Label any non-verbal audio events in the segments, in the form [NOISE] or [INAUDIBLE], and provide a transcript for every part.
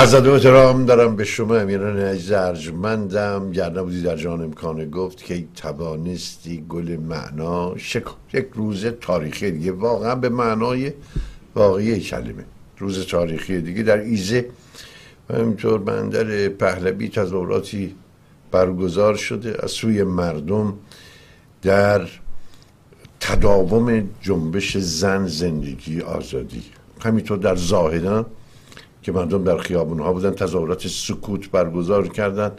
از و احترام دارم به شما امیران عزیز ارجمندم. گر نبودی در جان امکانه گفت که توانستی گل معنا شک... یک روز تاریخی دیگه. واقعا به معنای واقعی کلمه. روز تاریخی دیگه در ایزه. و همینطور بندر پهلوی تظاهراتی برگزار شده. از سوی مردم در تداوم جنبش زن زندگی آزادی. همینطور در زاهدان که مردم در خیابون ها بودن تظاهرات سکوت برگزار کردن.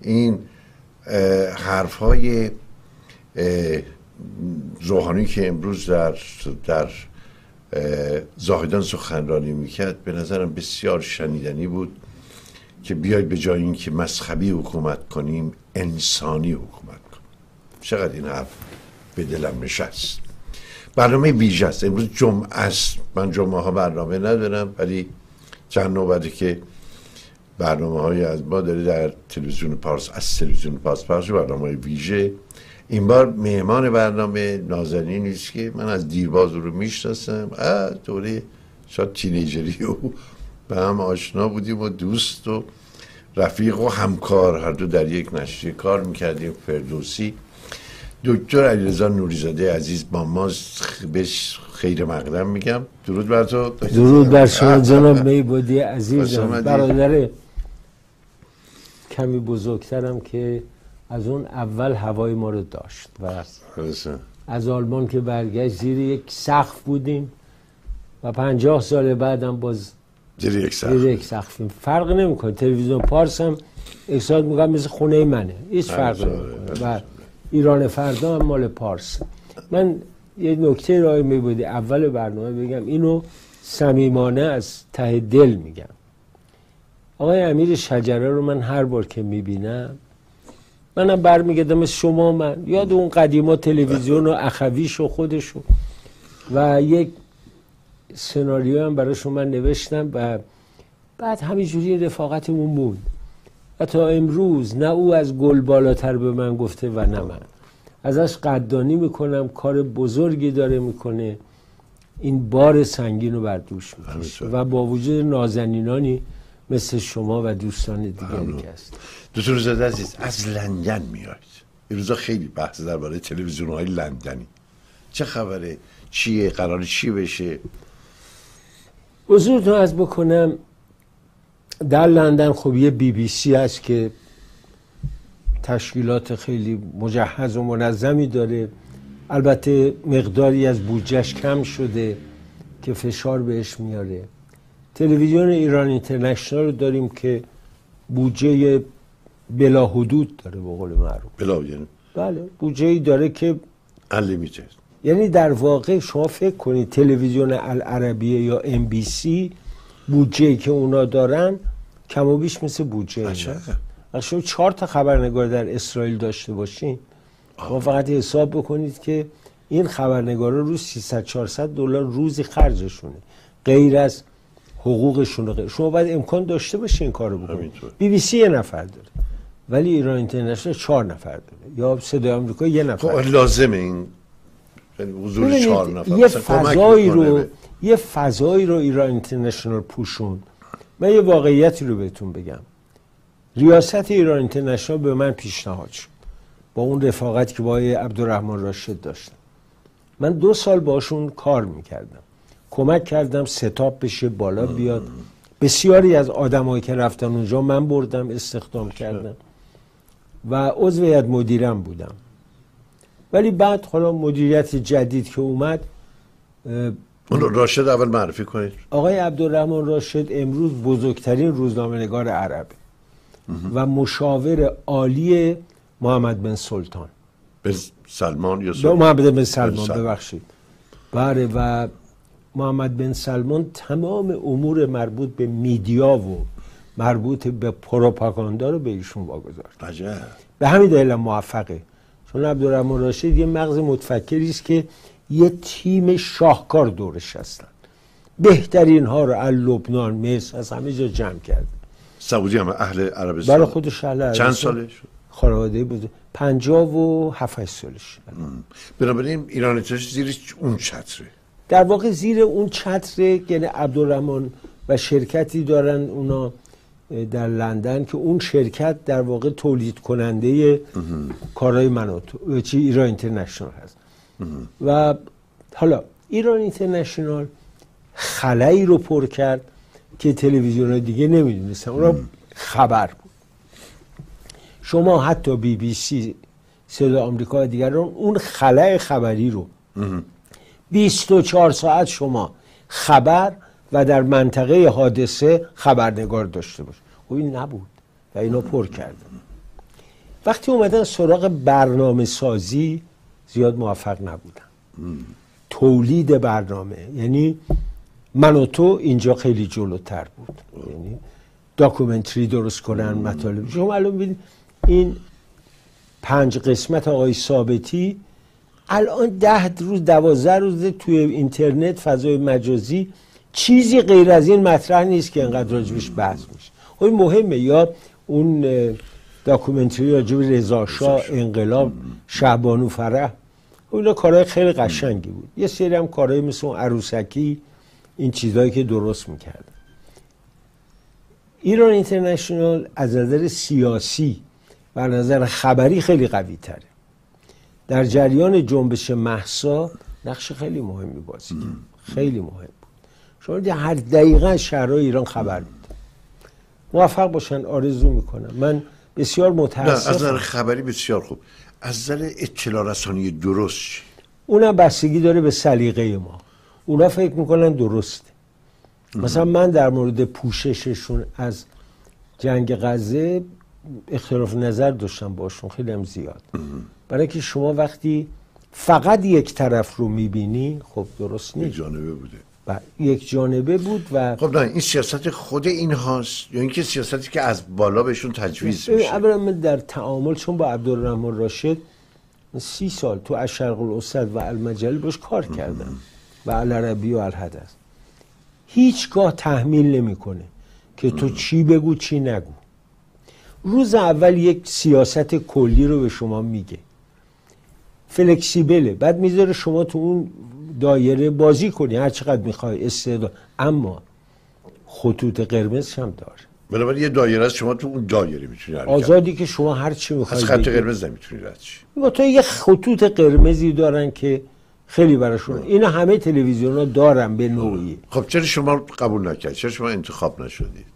این حرف های روحانی که امروز در در زاهدان سخنرانی می‌کرد به نظرم بسیار شنیدنی بود که بیای به جای اینکه مسخبی حکومت کنیم انسانی حکومت کنیم. چقدر این حرف به دلم نشست. برنامه ویژه است. امروز جمعه است. من جمعه ها برنامه ندارم ولی چند نوبتی که برنامه های از ما داره در تلویزیون پارس از تلویزیون پارس پخش برنامه های ویژه. این بار مهمان برنامه نازنین نیست که من از دیرباز رو می‌شناسم. از دوره شاید تینیجری و به هم آشنا بودیم و دوست و رفیق و همکار. هر دو در یک نشریه کار می‌کردیم فردوسی. دکتر علیرضا نوریزاده عزیز با ما بهش خیر مقدم میگم. درود بر تو. درود بر شما جناب میبودی عزیزم. برادر کمی بزرگترم که از اون اول هوای ما رو داشت و از آلمان که برگشت زیر یک سقف بودیم و پنجاه سال بعدم باز زیر یک سقف. زیر یک سقفیم فرق نمی‌کنه. تلویزیون پارس هم احساس می‌کنم مثل خونه منه. هیچ فرق نمی‌کنه. و ایران فردا هم مال پارس من یه نکته رای میبودی. اول برنامه بگم اینو صمیمانه از ته دل میگم. آقای امیر شجره رو من هر بار که می‌بینم منم برمیگردم شما من یاد اون قدیما تلویزیون و اخویش و خودشو و یک سناریو هم براشون من نوشتم و بعد همینجوری رفاقتمون بود و تا امروز نه او از گل بالاتر به من گفته و نه من. ازش قدردانی می‌کنم کار بزرگی داره می‌کنه. این بار سنگین رو بر دوش می‌کشه. و با وجود نازنینانی مثل شما و دوستان دیگری که هست دکتر زاده عزیز از لندن میاد این روزا خیلی بحث درباره تلویزیون های لندنی. چه خبره؟ چیه؟ قرار چی بشه؟ حضورتون از بکنم در لندن خب یه بی بی سی هست که تشکیلات خیلی مجهز و منظمی داره. البته مقداری از بودجهش کم شده که فشار بهش میاره. تلویزیون ایران اینترنشنال رو داریم که بودجه بلا حدود داره به قول معروف. بلا یعنی؟ بله بودجه ای داره که انلیمیتد یعنی در واقع شما فکر کنید تلویزیون العربیه یا ام بی سی بودجه که اونا دارن کم و بیش مثل بودجه شما چهار تا خبرنگار در اسرائیل داشته باشین شما فقط حساب بکنید که این خبرنگارا روز 300 400 دلار روزی خرجشونه. غیر از حقوقشون شما باید امکان داشته باشین این کارو بکنید بی بی سی یه نفر داره ولی ایران اینترنشنال چهار نفر داره. یا صدای آمریکا یه نفر خب لازمه این حضور چهار نفر. یه فضایی رو یه فضایی رو ایران اینترنشنال پوشون. من یه واقعیتی رو بهتون بگم. ریاست ایران اینترنشنال به من پیشنهاد شد. با اون رفاقت که با عبدالرحمن راشد داشتم. من دو سال باشون کار می‌کردم. کمک کردم ستاپ بشه بالا بیاد. بسیاری از آدمایی که رفتن اونجا من بردم استخدام کردم. و عضو هیئت مدیرم بودم. ولی بعد حالا مدیریت جدید که اومد اون راشد اول معرفی کنید. آقای عبدالرحمن راشد امروز بزرگترین روزنامه نگار عرب و مشاور عالی محمد بن سلطان. به سلمان یا سلمان محمد بن سلمان. ببخشید. بله و محمد بن سلمان تمام امور مربوط به میدیا و مربوط به پروپاگاندا رو به ایشون واگذار. کرد. عجب. به همین دلیل موفقه. چون عبدالرحمن راشد یه مغز متفکری است که یه تیم شاهکار دورش هستن. بهترین ها رو از لبنان مصر از همه جا جمع کرده سعودی هم اهل عربستان. برای خودش اهل چند عربستان. ساله شد خانواده و هفت سالش. بنابراین ایران اتحادیه زیر اون چتره. در واقع زیر اون چتر یعنی عبدالرحمن و شرکتی دارن اونا در لندن که اون شرکت در واقع تولید کننده کارهای مناطو چی ایران اینترنشنال هست. و حالا ایران اینترنشنال خلایی رو پر کرد. که تلویزیون دیگه نمی‌دونستن. اونا خبر بود. شما حتی بی بی سی صدا آمریکا و دیگران اون خلای خبری رو 24 ساعت شما خبر و در منطقه حادثه خبرنگار داشته باش. خب این نبود و اینا پر کردن. وقتی اومدن سراغ برنامه سازی زیاد موفق نبودن. تولید برنامه یعنی من و تو اینجا خیلی جلوتر بود. یعنی داکومنتری درست کنن مطالب. شما الان ببینید این پنج قسمت آقای ثابتی الان ده روز دوازده روز توی اینترنت فضای مجازی چیزی غیر از این مطرح نیست که انقدر راجبش بحث میشه. خب مهمه. یا اون داکومنتری راجب رضا شاه انقلاب شهبانو فرح. خب اینا کارهای خیلی قشنگی بود. یه سری هم کارهای مثل اون عروسکی این چیزهایی که درست می‌کرد. ایران اینترنشنال از نظر سیاسی و از نظر خبری خیلی قوی تره در جریان جنبش محسا نقش خیلی مهمی بازی. خیلی مهم بود. شما هر دقیقه شهرهای ایران خبر میده. موفق باشن آرزو می‌کنم. من بسیار نه از نظر متاسفم. خبری بسیار خوب. از نظر اطلاع رسانی درست؟ اونم بستگی داره به سلیقه ما. اونا فکر می‌کنن درسته. مثلا من در مورد پوشششون از جنگ غزه اختلاف نظر داشتم باشون خیلی هم زیاد. برای که شما وقتی فقط یک طرف رو می‌بینی خب درست یک نیست. جانبه بوده. و یک جانبه بود و خب نه این سیاست خود این هاست. یا اینکه سیاستی که از بالا بهشون تجویز میشه. اولا من در تعامل چون با عبدالرحمن راشد سی سال تو الشرق الاوسط و المجل باش کار کردم. و العربی و الحدث هیچگاه تحمیل نمی‌کنه که تو چی بگو چی نگو. روز اول یک سیاست کلی رو به شما میگه. فلکسیبله. بعد می‌ذاره شما تو اون دایره بازی کنی. هر چقدر می‌خوای استعداد. اما خطوط قرمز هم داره. بنابراین یه دایره است شما تو اون دایره می‌تونی آزادی که شما هر چی می‌خوای از خط. قرمز نمی‌تونی رد شی. با تو یه خطوط قرمزی دارن که خیلی براشون. اینا همه تلویزیون ها دارن به نوعی. خب چرا شما قبول نکردید چرا شما انتخاب نشدید؟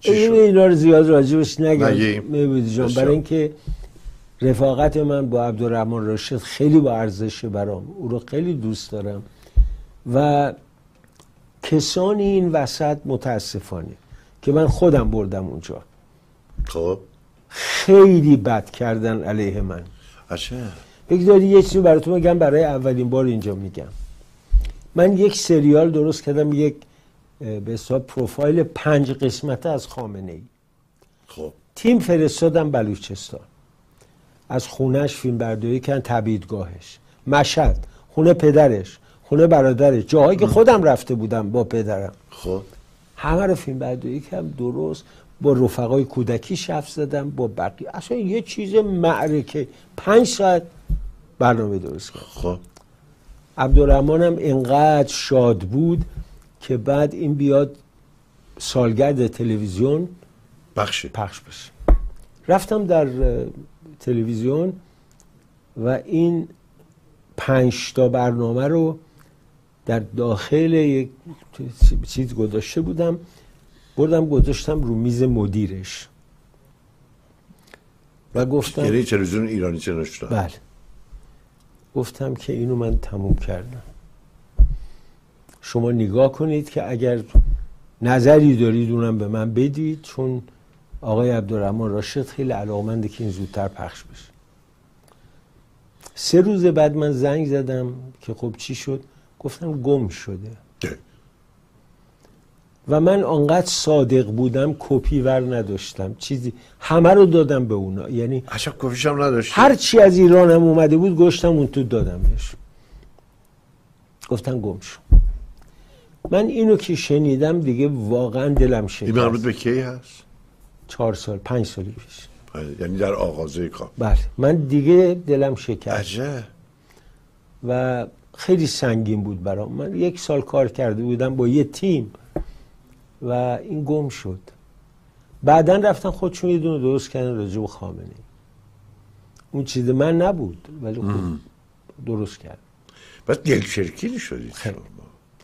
این؟ اینا رو زیاد راجبش نگم. جان. برای اینکه رفاقت من با عبدالرحمن راشد خیلی با ارزشه برام. او رو خیلی دوست دارم. و کسانی این وسط متاسفانه که من خودم بردم اونجا. خب. خیلی بد کردن علیه من. عجب. بگذاری یه چیزی براتون بگم برای اولین بار اینجا میگم. من یک سریال درست کردم یک به حساب پروفایل پنج قسمته از خامنه ای. خب. تیم فرستادم بلوچستان. از خونش فیلم برداری کردن تبیدگاهش مشهد خونه پدرش خونه برادرش. جاهایی که خودم رفته بودم با پدرم. خب. همه رو فیلم برداری کردم درست. با رفقای کودکی شف زدم با بقیه. اصلا یه چیز معرکه. پنج ساعت برنامه درست کردم خب. عبدالرحمن هم انقدر شاد بود که بعد این بیاد سالگرد تلویزیون بخشه پخش بشه. رفتم در تلویزیون و این پنج تا برنامه رو در داخل یک چیز گذاشته بودم بردم گذاشتم رو میز مدیرش. و گفتم یعنی تلویزیون ایرانی چه بله. گفتم که اینو من تموم کردم. شما نگاه کنید که اگر نظری دارید اونم به من بدید چون آقای عبدالرحمن راشد خیلی علاقمنده که این زودتر پخش بشه. سه روز بعد من زنگ زدم که خب چی شد؟ گفتم گم شده. و من آنقدر صادق بودم کپی ور نداشتم. چیزی همه رو دادم به اونا. یعنی عجب کپیش هم نداشتی؟ هر چی از ایران هم اومده بود گشتم اون تو دادم بهش. گفتن گم شد من اینو که شنیدم دیگه واقعا دلم شد این مربوط به کی هست؟ چهار سال پنج سال پیش. یعنی در آغازه کار. بله. من دیگه دلم شکست. عجب. و خیلی سنگین بود برام. من یک سال کار کرده بودم با یه تیم. و این گم شد. بعدا رفتن خودشون یه دونه درست کردن راجع به خامنه اون چیز من نبود ولی خب درست کرد بس دلچرکین شدید خیلی.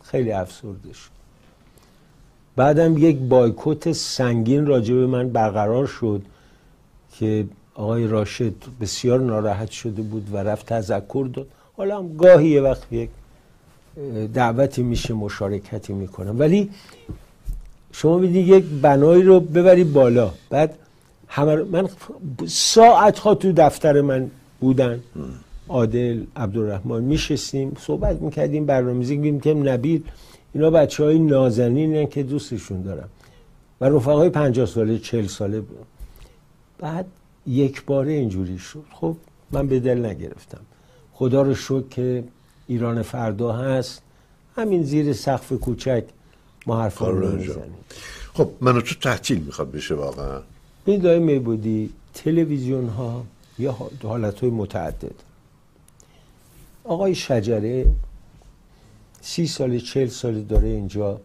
خیلی افسرده شد. بعدم یک بایکوت سنگین راجع به من برقرار شد که آقای راشد بسیار ناراحت شده بود و رفت تذکر داد. حالا هم گاهی یه وقت یک دعوتی میشه مشارکتی می‌کنم. ولی شما می‌دید یک بنایی رو ببری بالا. بعد همه من ساعت ها تو دفتر من بودن. عادل عبدالرحمن میشستیم صحبت می‌کردیم برنامه‌ریزی که نبیل. اینا بچه های نازنین که دوستشون دارم و رفقای پنجاه ساله چل ساله بود. بعد یک باره اینجوری شد. خب من به دل نگرفتم. خدا رو شکر که ایران فردا هست. همین زیر سقف کوچک ما حرف خب منو تو تعطیل می‌خواد بشه واقعا. این دای میبودی تلویزیون ها یا حالت های متعدد. آقای شجره سی سال چل سال داره اینجا.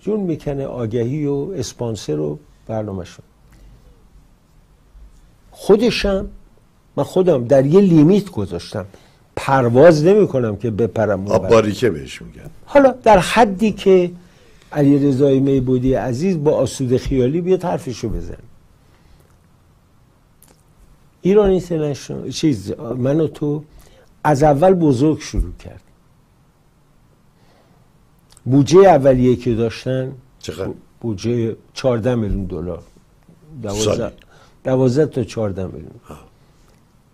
جون می‌کنه آگهی و اسپانسر و برنامه شد خودشم من خودم در یه لیمیت گذاشتم. پرواز نمی کنم که بپرم اون آب. باریکه بهش میگن. حالا در حدی که علی رضای میبودی عزیز با آسود خیالی بیاد حرفشو بزن. ایران اینترنشنال چیز من و تو از اول بزرگ شروع کرد بودجه اولیه که داشتن چقدر؟ بودجه 14 میلیون دلار. دوازده سالی. دوازده تا 14 میلیون.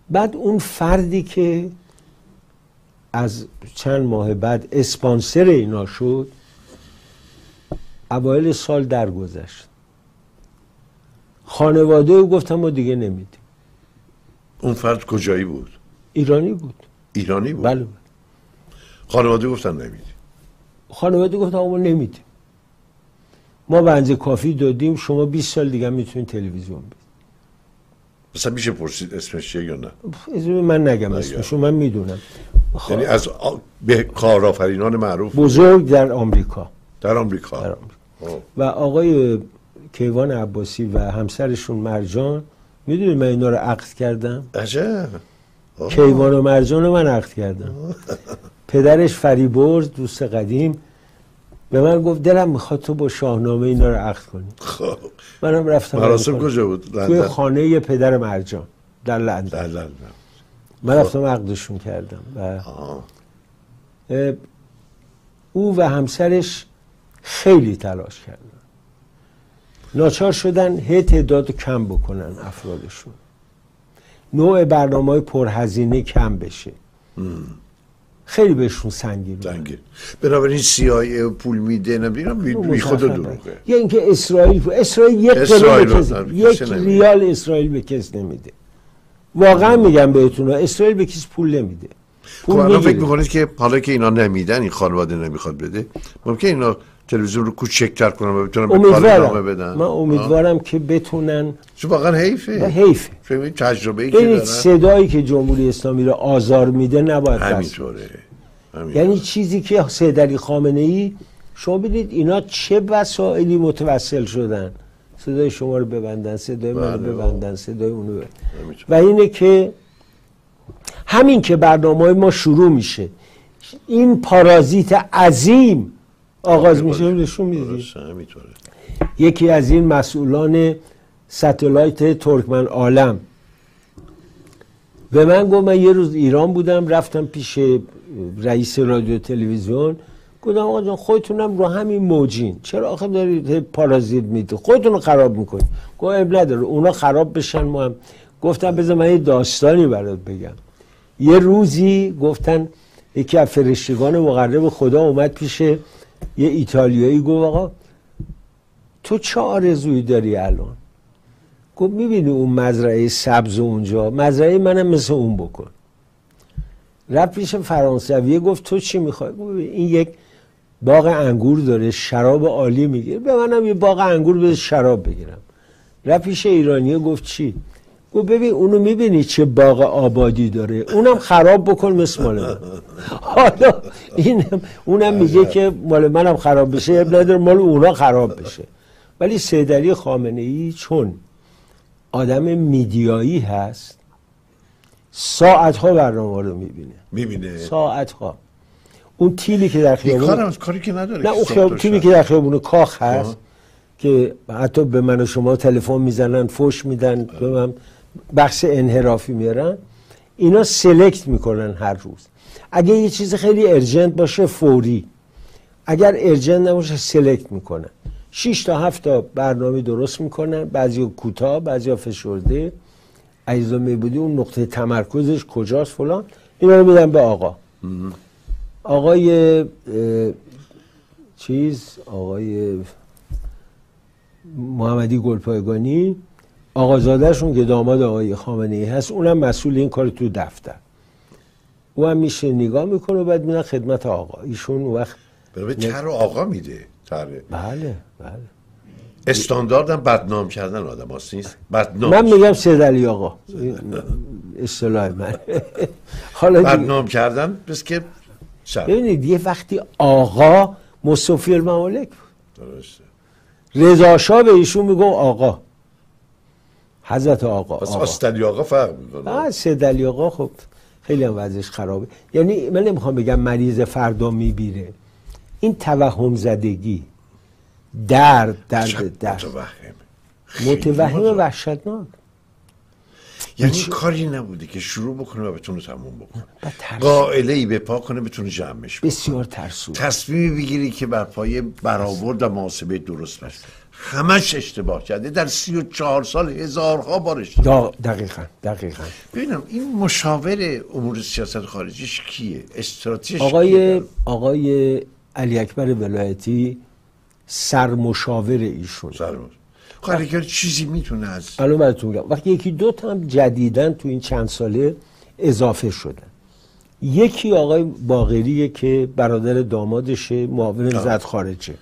بعد اون فردی که از چند ماه بعد اسپانسر اینا شد اوایل سال درگذشت. خانواده او گفتم ما دیگه نمیدیم. اون فرد کجایی بود؟ ایرانی بود. ایرانی بود؟ بله. خانواده گفتن نمیدی خانواده گفتم ما نمیدیم. ما بنز کافی دادیم شما 20 سال دیگه می‌تونید تلویزیون بدید مثلا میشه پرسید اسمش چیه یا نه؟ اجازه من نگم نگم. اسمشو من می‌دونم. یعنی از آ... به کارآفرینان معروف. بزرگ در آمریکا. در آمریکا. در آمریکا. خب. و آقای کیوان عباسی و همسرشون مرجان می‌دونی من اینا رو عقد کردم؟ عجب. آه. کیوان و مرجان رو من عقد کردم. [LAUGHS] پدرش فریبرز دوست قدیم. به من گفت دلم می‌خواد تو با شاهنامه اینا رو عقد کنی. خب. منم رفتم مراسم. کجا بود؟ توی لندن. خانه پدر مرجان. در لندن. در لندن. من رفتم عقدشون کردم و او و همسرش خیلی تلاش کردن. ناچار شدن هی تعداد کم بکنن افرادشون. نوع برنامه های پرهزینه کم بشه. خیلی بهشون سنگین. زنگیر بنابراین CIA پول میده نمی‌دونم بی, خود. دروغه. یا اینکه اسرائیل اسرائیل یک اسرائیل یک. ریال اسرائیل به کس نمیده. واقعا میگم بهتون اسرائیل به کسی پول نمیده. خب الان فکر. می‌کنید که حالا که اینا نمیدن این خانواده نمی‌خواد بده. ممکن اینا تلویزیون رو کوچکتر کنن و بتونن به کار بدن. من امیدوارم که بتونن. آه. چون واقعا حیفه. حیفه. تجربه ای که دارن؟ صدایی که جمهوری اسلامی رو آزار میده نباید همینطوره. همینطوره. یعنی چیزی که سید علی خامنه ای شما ببینید اینا چه وسائلی متوسل شدن. صدای شما رو ببندن صدای من رو بله. ببندن صدای اونو ببندن. و اینه که همین که برنامه ما شروع میشه این پارازیت عظیم آغاز میشه. نشون می‌دید یکی از این مسئولان ستلایت ترکمن عالم. به من گفت من یه روز ایران بودم رفتم پیش رئیس رادیو تلویزیون. گفتم آقا جان خودتونم رو همین موجین. چرا آخه دارید پارازیت می‌دید خودتون رو خراب می‌کنید گفت اب نداره اونا خراب بشن ما هم گفتم بذار من یه داستانی برات بگم. یه روزی گفتن یکی از فرشتگان مقرب خدا اومد پیش یه ایتالیایی گفت آقا تو چه آرزویی داری الان؟ گفت می‌بینی اون مزرعه سبز اونجا؟ مزرعه منم مثل اون بکن. رفت پیش فرانسویه گفت تو چی می‌خوای؟ این یک باغ انگور داره شراب عالی می‌گیره به منم یه باغ انگور بده شراب بگیرم. رفت پیش ایرانیه گفت چی؟ گفت ببین اونو می‌بینی چه باغ آبادی داره؟ اونم خراب بکن مثل مال من. حالا اینم اونم میگه که مال منم خراب بشه اب نداره مال اونا خراب بشه. ولی سید علی خامنه ای چون آدم میدیایی هست ساعت ها برنامه رو می‌بینه. می‌بینه. ساعت ها اون تیلی که در خیابون کاری که نداره نه اون خیاب... تیمی که در خیابون کاخ هست آه. که حتی به من و شما تلفن می‌زنن فوش میدن به من بخش انحرافی میارن اینا سلکت می‌کنن هر روز. اگه یه چیز خیلی ارجنت باشه فوری. اگر ارجنت نباشه سلکت می‌کنن 6 تا 7 تا برنامه درست می‌کنن بعضی کوتاه بعضی فشرده. عیزا میبودی اون نقطه تمرکزش کجاست فلان. اینا رو میدن به آقا. آقای چیز آقای محمدی گلپایگانی آقازادهشون که داماد آقای خامنه ای هست اونم مسئول این کار تو دفتر. او هم میشه نگاه می‌کنه و بعد میدن خدمت آقا. ایشون وقت به تر و آقا میده؟ تره. بله بله. استانداردم بدنام کردن آدم هاست نیست؟ بدنام. من میگم سید علی آقا اصطلاح من. [LAUGHS] حالا بدنام کردن بس که ببینید یه وقتی آقا مصطفی الممالک بود. درسته. رضا شاه به ایشون میگو آقا. حضرت آقا پس آقا. آستدی آقا فرق می‌کنه. علی آقا خب خیلی هم وضعش خرابه. یعنی من نمی‌خوام بگم مریض فردا میبیره. این توهم زدگی درد درد درد. متوهم خیلی وحشتناک. یعنی هیچ- کاری نبوده که شروع بکنه و بتونه تموم بکنه. قائله ای به پا کنه بتونه جمعش بکنه. بسیار ترسو. تصمیمی بگیری که بر پایه برآورد و محاسبه درست باشه همش اشتباه کرده. در سی و چهار سال هزارها بار اشتباه دقیقا دقیقا. ببینم این مشاور امور سیاست خارجیش کیه؟ استراتژیش آقای آقای علی اکبر ولایتی سرمشاور ایشون سرمون اگر چیزی می‌تونه از الان براتون میگم وقتی یکی دو تا هم جدیدن تو این چند ساله اضافه شدن یکی آقای باقریه که برادر دامادشه معاون وزارت خارجه.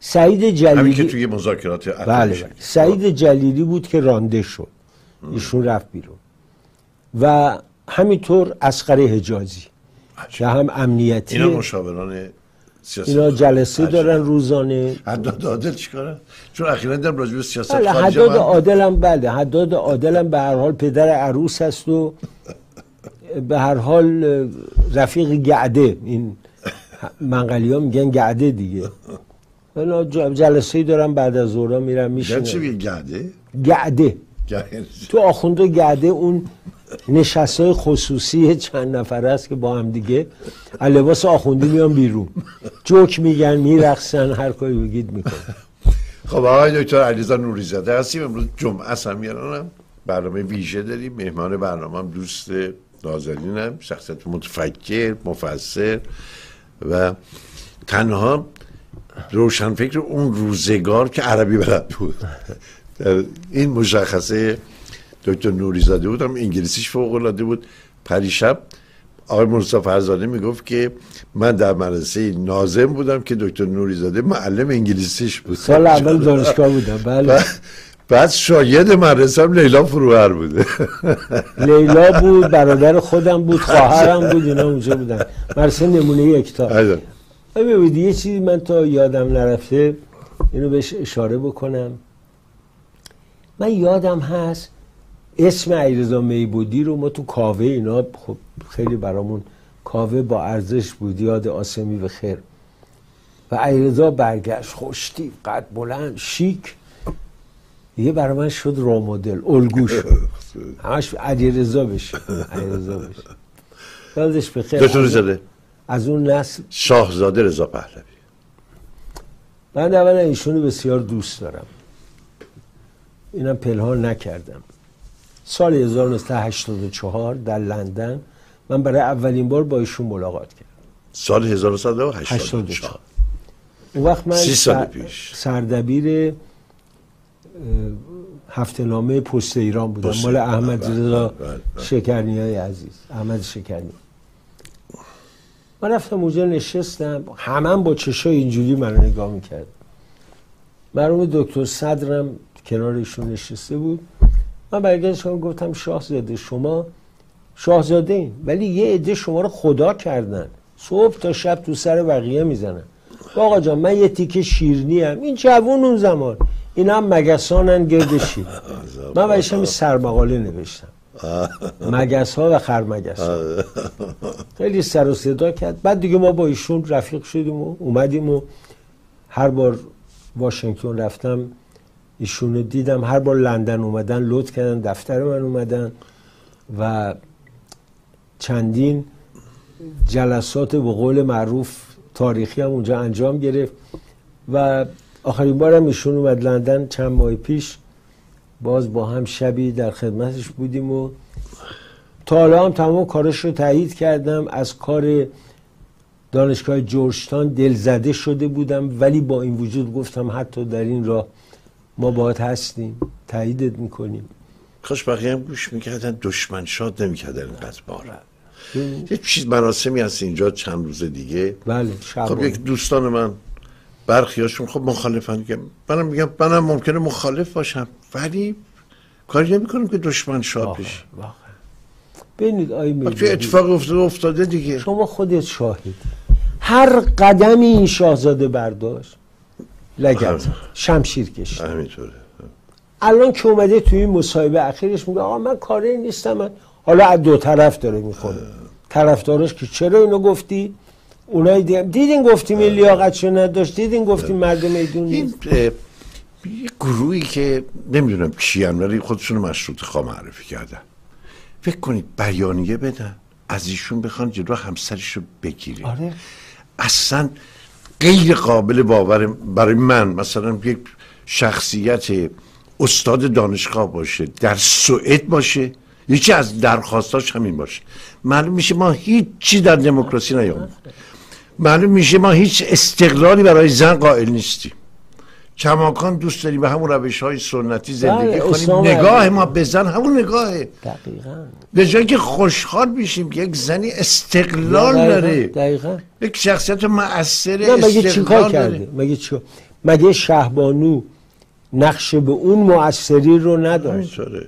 سعید همین جلیلی که توی مذاکرات بله, بله. سعید جلیلی بود که رانده شد. ایشون رفت بیرون. و همینطور اسقر حجازی که هم امنیتی اینا مشاوران اینا جلسه. دارن روزانه. حداد عادل چیکارن چون اخیرا در راجع به سیاست بله خارجی حداد عادل هم بله حداد عادل هم به هر حال پدر عروس هست و به هر حال رفیق گعده. این منقلی ها میگن گعده دیگه. اینا جلسه ای دارن بعد از ظهر میرن میگن چی گعده؟ گرده. تو آخونده گعده اون نشست های خصوصی چند نفره است که با هم دیگه لباس آخوندی میان بیرون. جوک میگن میرقصن هر کاری بگید میکن خب آقای دکتر علیزا نوریزاده هستیم. امروز جمعه هم برنامه ویژه داریم. مهمان برنامه هم دوست نازنینم شخصیت متفکر مفسر و تنها روشنفکر اون روزگار که عربی بلد بود. این مشخصه دکتر نوریزاده بود هم انگلیسیش فوق العاده بود پریشب آقای مصطفی فرزانه می‌گفت که من در مدرسه نازم بودم که دکتر نوریزاده معلم انگلیسیش بود. سال اول دانشگاه بودم بله. بعد- شاید مدرسه هم لیلا فروهر بوده لیلا بود برادر خودم بود [LAUGHS] خواهرم بود اینا اونجا بودن. مرسه نمونه یکتا ایوه. ببینید یه چیزی من تا یادم نرفته اینو بهش اشاره بکنم. من یادم هست اسم علیرضا میبودی رو ما تو کاوه اینا خب خیلی برامون کاوه با ارزش بود یاد آسمی به خیر. و علیرضا برگشت خوشتی قد بلند شیک. دیگه برای من شد را مدل الگو شد. [LAUGHS] همش علیرضا بشه علیرضا بشه. یادش به خیر. از اون نسل. شاهزاده رضا پهلوی. من اولا ایشونو بسیار دوست دارم. اینم پنهان نکردم. سال 1984 در لندن من برای اولین بار با ایشون ملاقات کردم. سال 1984 84 اون وقت من سی سال پیش. سردبیر هفته نامه پست ایران بودم. مال. احمد بله، رضا بله، بله. شکرنی های عزیز. احمد شکرنی من رفتم اونجا نشستم. همه با چشای اینجوری من نگاه می‌کرد مرحوم دکتر صدرم کنار ایشون نشسته بود. من برگشتم گفتم شاهزاده شما شاهزاده این ولی یه عده شما رو خدا کردن. صبح تا شب تو سر بقیه می‌زنن. آقا جان من یه تیکه شیرنی هم این جوون اون زمان. اینا هم مگسانن گرد شیر [LAUGHS] من این سرمقاله نوشتم. [LAUGHS] مگس ها و خرمگس ها [LAUGHS] خیلی سر و صدا کرد. بعد دیگه ما با ایشون رفیق شدیم و اومدیم و هر بار واشنگتن رفتم. ایشون رو دیدم هر بار لندن اومدن لطف کردن دفتر من اومدن و چندین جلسات به قول معروف تاریخی هم اونجا انجام گرفت و آخرین بارم ایشون اومد لندن چند ماه پیش. باز با هم شبی در خدمتش بودیم و تا حالا هم تمام کارش رو تایید کردم. از کار دانشگاه جورجتان دلزده شده بودم ولی با این وجود گفتم حتی در این راه ما باید هستیم تاییدت می‌کنیم. کاش بقیه هم گوش می‌کردن دشمن شاد نمی‌کردن اینقدر بار. یه چیز مراسمی هست اینجا چند روز دیگه. بله خب شب یک دوستان من برخیاشون خب مخالفن. که منم میگم منم ممکنه مخالف باشم. ولی کاری نمی کنم که دشمن شاد بشه. ببینید آی وقتی میرزایی، اتفاق افتاده افتاده دیگه. شما خودت شاهدی هر قدمی این شاهزاده برداشت. لگد. شمشیر کشید. همینطوره. الان که اومده توی این مصاحبه اخیرش میگه آقا من کاری نیستم. من حالا از دو طرف داره می‌خوره. طرفدارش که چرا اینو گفتی؟ اونایی دیدم دیدین گفتیم این لیاقتشو نداشت؟ دیدین گفتیم مرد میدون این یه گروهی که نمی‌دونم کیان ولی خودشون مشروط خواه معرفی کردن. فکر کنید بیانیه بدن از ایشون بخوان جلو همسرش رو بگیره آره. اصلا غیر قابل باور برای من مثلا یک شخصیت استاد دانشگاه باشه در سوئد باشه یکی از درخواستاش همین باشه. معلوم میشه ما هیچی در دموکراسی نیامد. معلوم میشه ما هیچ استقلالی برای زن قائل نیستیم. کماکان دوست داریم به همون روش های سنتی زندگی بله، کنیم؟ نگاه. ما به زن همون نگاهه دقیقا. به جایی که خوشحال میشیم که یک زنی استقلال داره. دقیقا یک شخصیت مؤثر نه مگه چیکار استقلال کرده داره. مگه چی؟ مگه شهبانو نقش به اون مؤثری رو نداشت؟ همینطوره.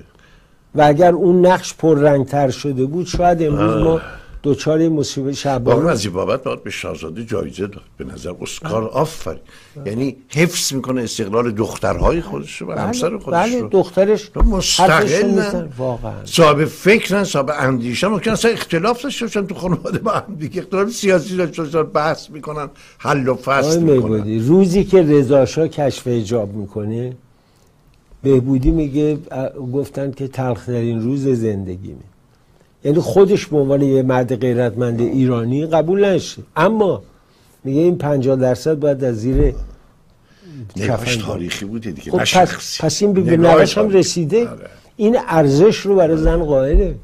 و اگر اون نقش پررنگتر شده بود شاید امروز ما دوچار مصیبت واقعا شهبانو از این بابت باید به شاهزاده جایزه داد. به نظر اسکار آفرین. یعنی حفظ می‌کنه استقلال دخترهای خودش رو و همسر خودش بله دخترش مستقل. واقعا. صاحب فکرن صاحب اندیشن ممکن اصلا اختلاف داشته باشن تو خانواده با هم دیگه. اختلاف سیاسی داشته باشن بحث می‌کنن حل و فصل می‌کنن. روزی که رضاشاه کشف حجاب می‌کنه بهبودی میگه گفتن که تلخترین روز زندگیمه یعنی خودش به عنوان یه مرد غیرتمند ایرانی قبول نشه. اما میگه این 50 درصد باید از زیر نگاهش تاریخی بوده دیگه خب پس. پس این به به نگاه نقش هم. رسیده. آره. این ارزش رو برای زن قائله.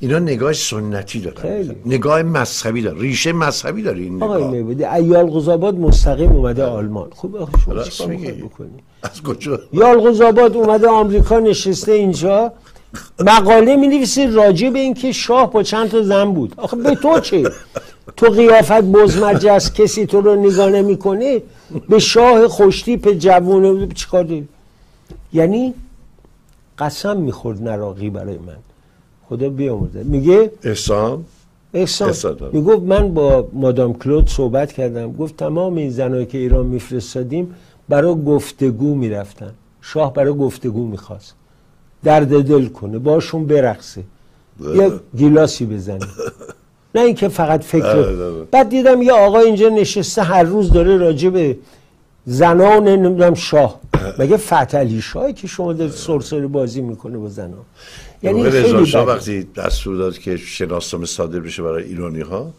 اینا نگاه سنتی خیلی. نگاه مذهبی داره ریشه مذهبی داره این آقای نگاه. میبودی ایال قزاباد مستقیم اومده آلمان. خب آخه شما چیکار. بکنی؟ از کجا؟ یالقوزآباد اومده آمریکا نشسته اینجا. مقاله می نویسی راجع به اینکه شاه با چند تا زن بود. آخه به تو چه تو قیافت بزمجه است کسی تو رو نگاه نمی‌کنه؟ به شاه خوشتیپ جوونه چیکار یعنی قسم می‌خورد نراقی برای من. خدا بیامرزه. میگه؟ احسان. احسان. احسان. می‌گفت من با مادام کلود صحبت کردم. گفت تمام این زنایی که ایران میفرستادیم برای گفتگو می‌رفتن. شاه برای گفتگو می‌خواست. درد دل کنه باشون برقصه. یه گیلاسی بزنه. [LAUGHS] نه اینکه فقط فکر بعد دیدم یه آقا اینجا نشسته هر روز داره راجع به زنان نمی‌دونم شاه. مگه فتلی شاهی که شما در سرسری بازی می‌کنه با زنان؟ یعنی خیلی وقتی دستور داد که شناسنامه صادر بشه برای ایرانی ها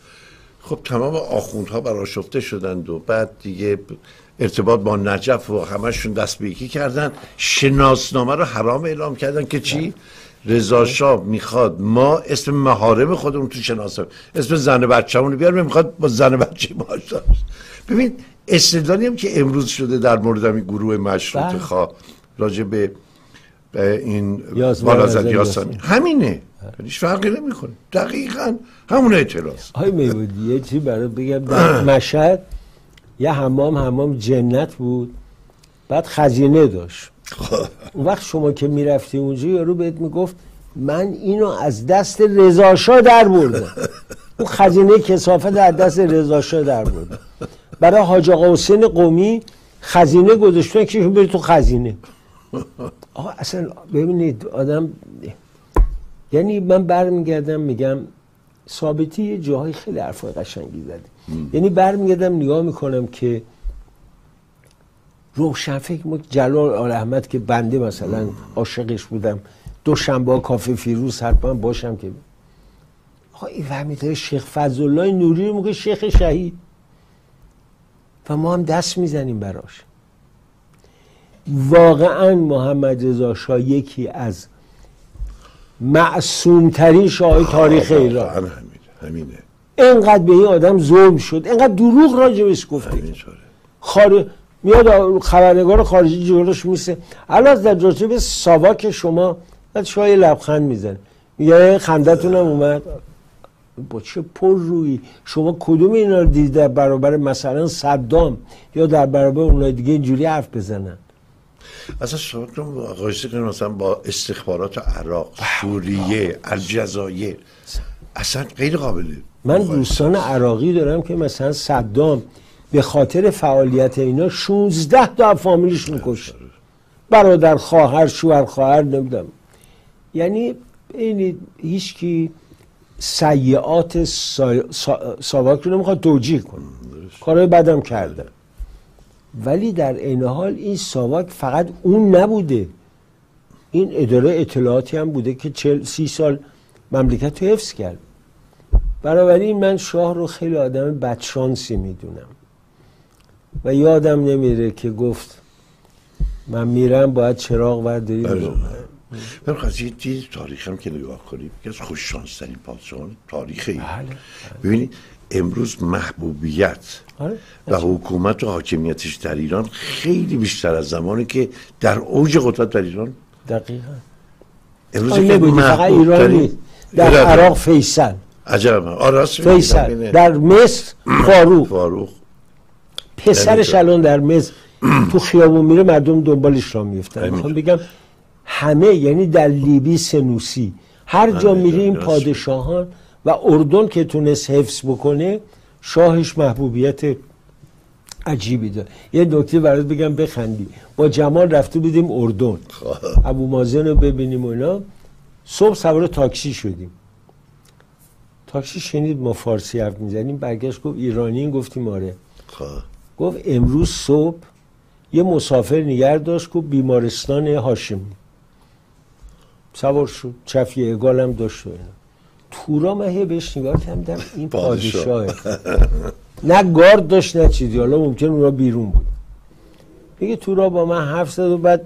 خب تمام آخوندها براشفته شدند و بعد دیگه ارتباط با نجف و همشون دست به کردن. شناسنامه رو حرام اعلام کردن که چی؟ رضا شاه می‌خواد ما اسم مهارم خودمون تو شناسنامه اسم زن بچه‌مون بیاریم می‌خواد با زن بچه ما ببین استدلالی هم که امروز شده در مورد همین گروه مشروط بله. خواه راجع به این بالازد یاسانی همینه. هیچ فرقی نمی‌کنه. دقیقا همون اعتراض. های میبودی یه چی برای بگم. در مشهد یه حمام حمام جنت بود. بعد خزینه داشت. اون وقت شما که می‌رفتی اونجا یارو بهت می‌گفت من اینو از دست رضاشاه در بردم. اون خزینه کسافه در دست رضاشاه در بردم. برای حاج آقا حسین قومی خزینه گذاشتن که بری تو خزینه. آقا اصلا ببینید آدم یعنی من برمیگردم میگم ثابتی یه جاهای خیلی حرفای قشنگی زده یعنی برمیگردم نگاه می‌کنم که روشن فکر جلال آل احمد که بنده مثلا عاشقش بودم دو شنبه کافه فیروز حتما باشم که آقا این فهمیده شیخ فضل نوری رو موقع شیخ شهید. و ما هم دست می‌زنیم براش. واقعا محمد رضا شاه یکی از معصوم ترین شاه تاریخ ایران. همینه. اینقدر به این آدم ظلم شد. اینقدر دروغ راجبش گفته خار... میاد خبرنگار خارجی جلوش میسه الان در به ساواک شما بعد شای لبخند می‌زنه. میگه خندتون هم اومد. با چه پر روی شما کدوم اینا رو دیدید در برابر مثلا صدام یا در برابر اونای دیگه اینجوری حرف بزنن؟ اصلا شما مقایسه کنیم مثلا با استخبارات عراق سوریه الجزایر اصلا غیر قابلی من دوستان عراقی دارم که مثلا صدام به خاطر فعالیت اینا 16 تا فامیلش می‌کشه برادر خواهر شوهر خواهر نمیدم یعنی این هیچ کی سیعات ساواک رو نمی‌خواد توجیه کنه. کارهای بدم کرده. ولی در این حال این ساواک فقط اون نبوده. این اداره اطلاعاتی هم بوده که چل سی سال مملکت رو حفظ کرد. بنابراین من شاه رو خیلی آدم بدشانسی می‌دونم. و یادم نمیره که گفت من میرم باید چراغ برداری بله. من خواهد یه تاریخ هم که نگاه کنیم. که از خوش شانس ترین پادشاهان تاریخ بله، بله. ببینید امروز محبوبیت آره. و حکومت و حاکمیتش در ایران خیلی بیشتر از زمانی که در اوج قدرت در ایران. دقیقا. امروز که محبوب ایران در عراق فیصل. عجب آره فیصل. در مصر فاروق. فاروق. پسرش الان در مصر تو خیابون میره مردم دنبالش را میفتن می‌خوام بگم همه یعنی در لیبی سنوسی هر جا میری این پادشاهان و اردن که تونست حفظ بکنه شاهش محبوبیت عجیبی داره. یه نکته برات بگم بخندی. با جمال رفته بودیم اردن. خب. ابو مازن رو ببینیم اونا صبح سوار تاکسی شدیم. تاکسی شنید ما فارسی حرف می‌زنیم. برگشت گفت ایرانی گفتیم آره. خب. گفت امروز صبح یه مسافر نگر داشت که بیمارستان هاشمی. سوار شد. چفی اگالم داشت و اینا. تورا من بهش نگاه کردم این [LAUGHS] پادشاه. نه گارد داشت نه چیزی. حالا ممکن اونها بیرون بود. میگه تورا با من حرف زد و بعد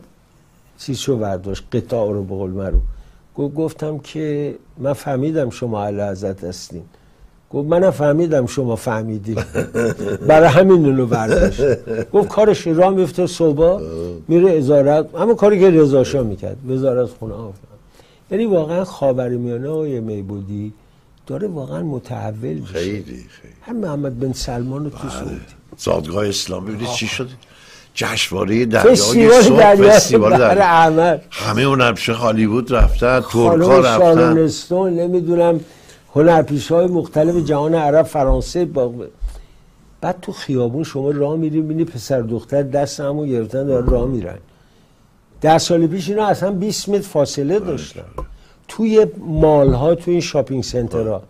چیزشو برداشت قطاع رو بقول مرو گفتم که من فهمیدم شما علی حضرت هستین. گفت منم فهمیدم شما فهمیدی [LAUGHS] برای همین رو برداشت. گفت کارش را میفته صبح میره ازارت همه کاری که رضا می‌کرد. وزارت خونه آفر یعنی واقعا خاورمیانه های میبودی داره واقعا متحول میشه. خیلی خیلی. هم محمد بن سلمان رو تو بله. سعودی زادگاه اسلامی بودی چی شد؟ جشنواره دریای صبح فستیوال در همه اون هالیوود رفتن ترکا رفتن. نمی‌دونم هنرپیشه های مختلف جهان عرب فرانسه با... بعد تو خیابون شما راه میری بینی پسر دختر دست همو گرفتن داره راه میرن. ده سال پیش اینا اصلا 20 متر فاصله داشتن. توی مال ها توی این شاپینگ سنترها.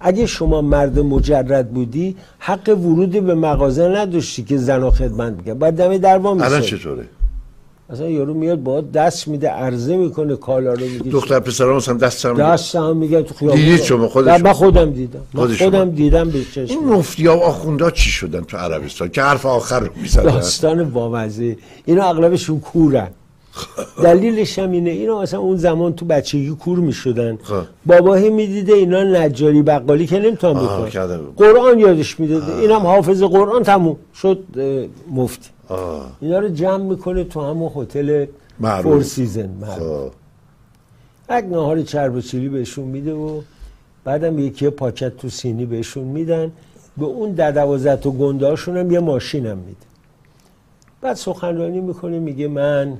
اگه شما مرد مجرد بودی حق ورود به مغازه نداشتی که زنا خدمت می‌کرد. باید دم در وا الان. چطوره؟ اصلا یارو میاد با دست میده عرضه می‌کنه کالا رو میگه دختر پسران مثلا دست هم دست هم میگه تو خیابون. دیدید شما؟ خودش من خودم دیدم. من خود شما. خودم دیدم به چشم. این مفتی ها و آخونده چی شدن تو عربستان؟ که حرف آخر رو می‌زدن. داستان بامزه اینا اغلبشون کورن. دلیلش هم اینه اینا مثلا اون زمان تو بچگی کور می‌شدن خب. بابا هی می‌دیده اینا نجاری بقالی که نمی‌تونن آه، بکنن. قرآن یادش می‌داده اینم حافظ قرآن تموم شد مفتی. اینا رو جمع می‌کنه تو همون هتل. Four Season معروف. خب. یک نهار چرب و چیلی بهشون میده و بعدم یکی یه پاکت تو سینی بهشون میدن به اون ده دوازده تا گنده هاشون هم یه ماشین هم میده بعد سخنرانی می‌کنه میگه من